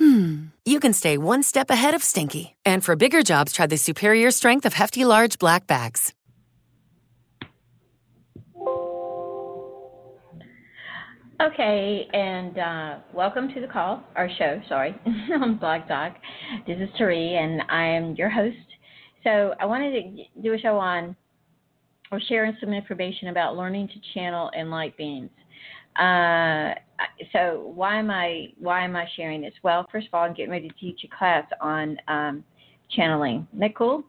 hmm, you can stay one step ahead of stinky. And for bigger jobs, try the superior strength of Hefty Large Black Bags. Okay, and uh, welcome to the call, our show, sorry, on Blog Talk. This is Tari, and I am your host. So I wanted to do a show on, or sharing some information about learning to channel and light beings. Uh, so why am I why am I sharing this? Well, first of all, I'm getting ready to teach a class on um, channeling. Isn't that cool?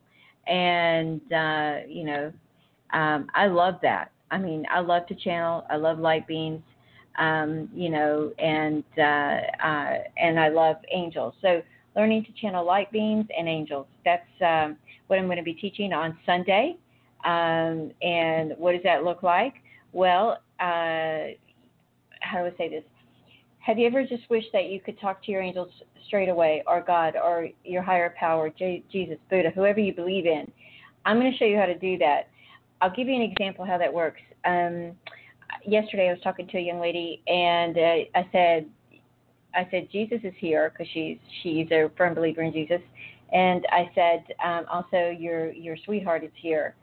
And uh, you know, um, I love that. I mean, I love to channel. I love light beings um, you know, and uh, uh, and I love angels. So learning to channel light beings and angels. That's um, what I'm going to be teaching on Sunday. Um, and what does that look like? Well, uh, how do I say this? Have you ever just wished that you could talk to your angels straight away, or God, or your higher power, J- Jesus, Buddha, whoever you believe in? I'm going to show you how to do that. I'll give you an example how that works. Um, yesterday I was talking to a young lady, and uh, I said, I said Jesus is here because she's she's a firm believer in Jesus, and I said um, also your your sweetheart is here,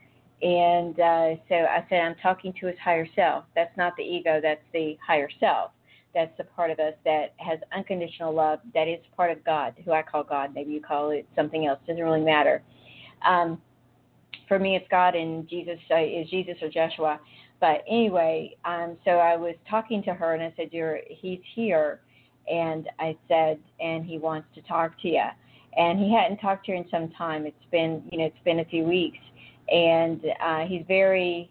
and uh, so I said I'm talking to his higher self. That's not the ego. That's the higher self. That's the part of us that has unconditional love. That is part of God, who I call God. Maybe you call it something else. Doesn't really matter. Um, for me, it's God, and Jesus uh, is Jesus or Joshua. But anyway, um, so I was talking to her and I said, You're, he's here. And I said, and he wants to talk to you. And he hadn't talked to her in some time. It's been, you know, it's been a few weeks. And uh, he's very,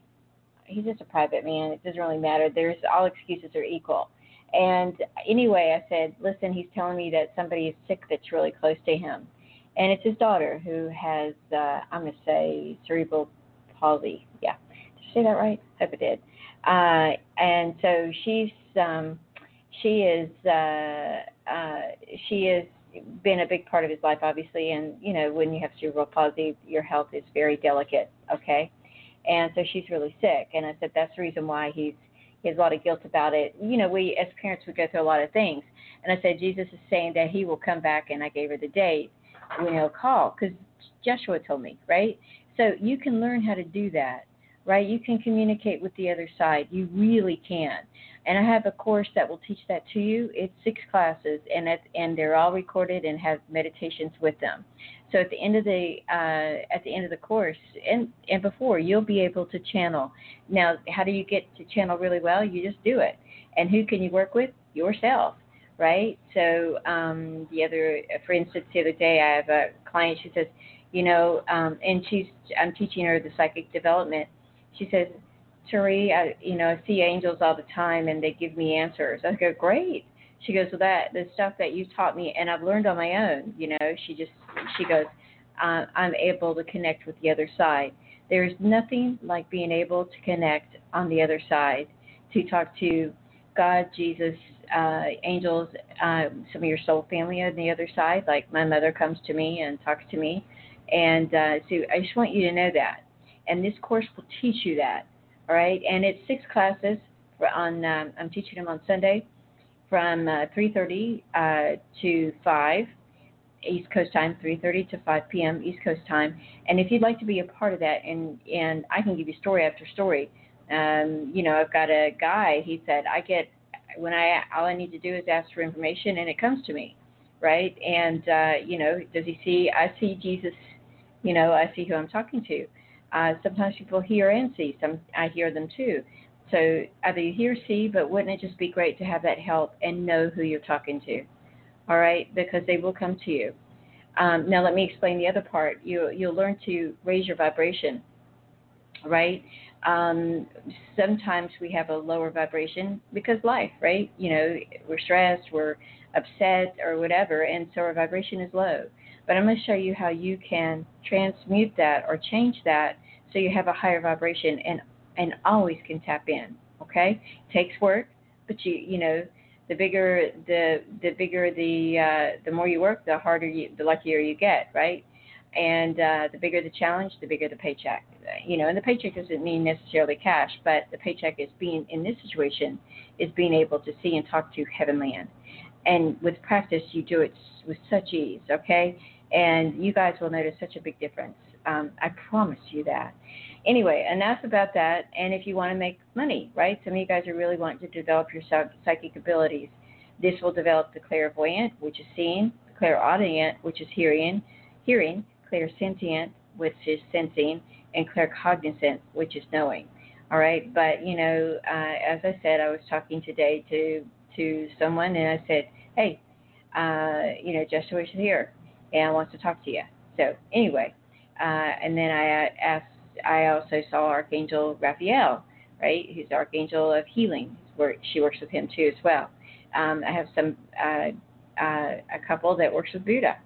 he's just a private man. It doesn't really matter. There's all excuses are equal. And anyway, I said, listen, he's telling me that somebody is sick that's really close to him. And it's his daughter who has, uh, I'm going to say, cerebral palsy. Yeah did I say that right? Hope I did. Uh, and so she's um, she is uh, uh, she has been a big part of his life, obviously. And you know, when you have cerebral palsy, your health is very delicate. Okay, and so she's really sick. And I said that's the reason why he's he has a lot of guilt about it. You know, we as parents we go through a lot of things. And I said Jesus is saying that he will come back, and I gave her the date when he'll call because Joshua told me, right? So you can learn how to do that right? You can communicate with the other side. You really can. And I have a course that will teach that to you. It's six classes, and and they're all recorded and have meditations with them. So at the end of the uh, at the end of the course, and and before, you'll be able to channel. Now, how do you get to channel really well? You just do it. And who can you work with? Yourself, right? So um, the other, for instance, the other day, I have a client. She says, you know, um, and she's I'm teaching her the psychic development she says, Tari, I, you know, I see angels all the time and they give me answers. I go, great. She goes, well, that the stuff that you taught me and I've learned on my own. You know, she just she goes, uh, I'm able to connect with the other side. There's nothing like being able to connect on the other side to talk to God, Jesus, uh, angels, uh, some of your soul family on the other side. Like my mother comes to me and talks to me, and uh, so I just want you to know that and this course will teach you that. All right, and it's six classes on. Um, I'm teaching them on Sunday from uh, 3:30 uh, to 5 East Coast time, 3:30 to 5 p.m. East Coast time. And if you'd like to be a part of that, and and I can give you story after story. Um, you know, I've got a guy. He said I get when I all I need to do is ask for information, and it comes to me, right? And uh, you know, does he see? I see Jesus. You know, I see who I'm talking to. Uh, sometimes people hear and see. Some I hear them too. So either you hear, see, but wouldn't it just be great to have that help and know who you're talking to? All right, because they will come to you. Um, now let me explain the other part. You you'll learn to raise your vibration. Right. Um, sometimes we have a lower vibration because life, right? You know, we're stressed, we're upset, or whatever, and so our vibration is low. But I'm going to show you how you can transmute that or change that so you have a higher vibration and and always can tap in. Okay, takes work, but you you know the bigger the the bigger the uh, the more you work, the harder you the luckier you get, right? And uh, the bigger the challenge, the bigger the paycheck. You know, and the paycheck doesn't mean necessarily cash, but the paycheck is being in this situation is being able to see and talk to heaven land. And with practice, you do it with such ease, okay? And you guys will notice such a big difference. Um, I promise you that. Anyway, enough about that. And if you want to make money, right? Some of you guys are really wanting to develop your psychic abilities. This will develop the clairvoyant, which is seeing, the clairaudient, which is hearing, hearing, clairsentient, which is sensing, and claircognizant, which is knowing. All right, but you know, uh, as I said, I was talking today to to someone, and I said, "Hey, uh, you know, Joshua is here and wants to talk to you." So anyway, uh, and then I asked I also saw Archangel Raphael, right? Who's Archangel of Healing. Where she works with him too as well. Um, I have some uh, uh, a couple that works with Buddha,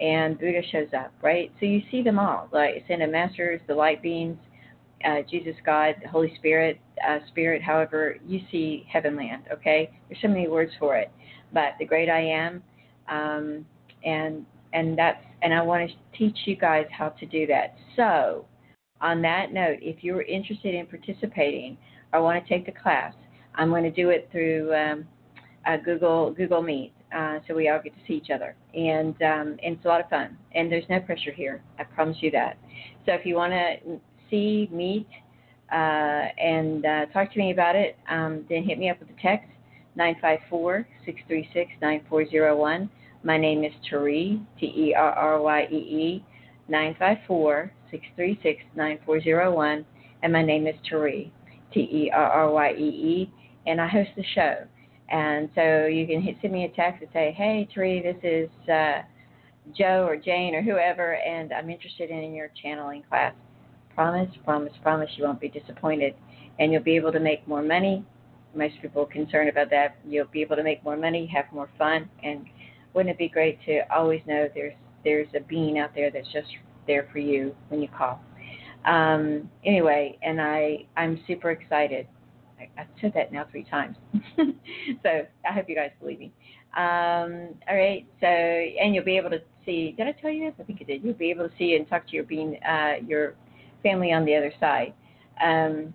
and Buddha shows up, right? So you see them all, like Ascended Masters, the Light Beings, uh, Jesus, God, the Holy Spirit, uh, Spirit. However, you see Heavenland. Okay, there's so many words for it, but the Great I Am, um, and and that's and I want to teach you guys how to do that. So on that note, if you're interested in participating or want to take the class, I'm going to do it through um, uh, Google Google Meet, uh, so we all get to see each other, and um, and it's a lot of fun. And there's no pressure here. I promise you that. So if you want to see, meet, and uh, talk to me about it, um, then hit me up with a text 954-636-9401. My name is Terrie, T E R R Y E E, 954 636 9401. And my name is Terrie, T E R R Y E E, and I host the show. And so you can hit, send me a text and say, hey, Terrie, this is uh, Joe or Jane or whoever, and I'm interested in your channeling class. Promise, promise, promise you won't be disappointed. And you'll be able to make more money. Most people are concerned about that. You'll be able to make more money, have more fun, and wouldn't it be great to always know there's there's a being out there that's just there for you when you call. Um, anyway, and I I'm super excited. I, I've said that now three times, so I hope you guys believe me. Um, all right, so and you'll be able to see. Did I tell you this? I think I did. You'll be able to see and talk to your being uh, your family on the other side. Um,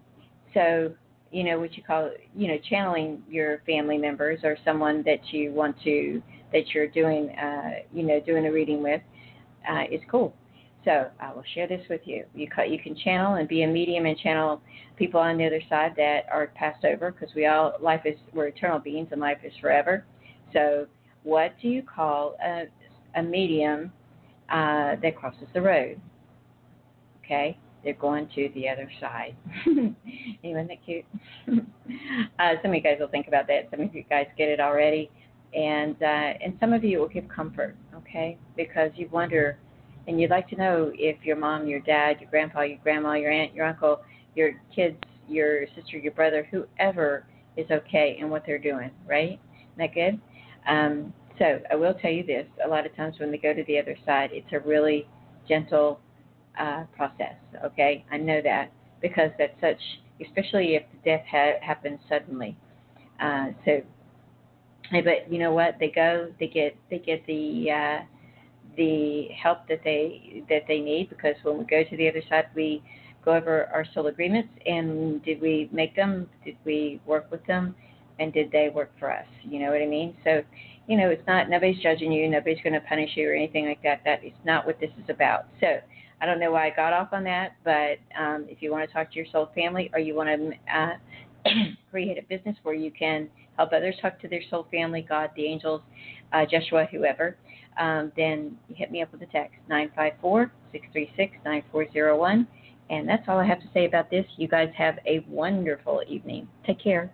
so you know what you call you know channeling your family members or someone that you want to that you're doing uh, you know doing a reading with uh, is cool. So I will share this with you. You you can channel and be a medium and channel people on the other side that are passed over because we all life is we're eternal beings and life is forever. So what do you call a a medium uh, that crosses the road? Okay, they're going to the other side. Isn't that cute? uh, some of you guys will think about that. Some of you guys get it already, and uh, and some of you will give comfort. Okay, because you wonder and you'd like to know if your mom, your dad, your grandpa, your grandma, your aunt, your uncle, your kids, your sister, your brother, whoever is okay and what they're doing, right? Isn't that good? Um, so I will tell you this: a lot of times when they go to the other side, it's a really gentle uh, process. Okay, I know that because that's such, especially if the death ha- happens suddenly. Uh, so, but you know what? They go, they get, they get the uh, the help that they that they need because when we go to the other side we go over our soul agreements and did we make them? Did we work with them? And did they work for us? You know what i mean? So you know it's not nobody's judging you. Nobody's going to punish you or anything like that. That is not what this is about. So i don't know why i got off on that but um, if you want to talk to your soul family or you want to uh, create a business where you can help others talk to their soul family god the angels uh, joshua whoever um, then hit me up with a text 954 636 9401. And that's all I have to say about this. You guys have a wonderful evening. Take care.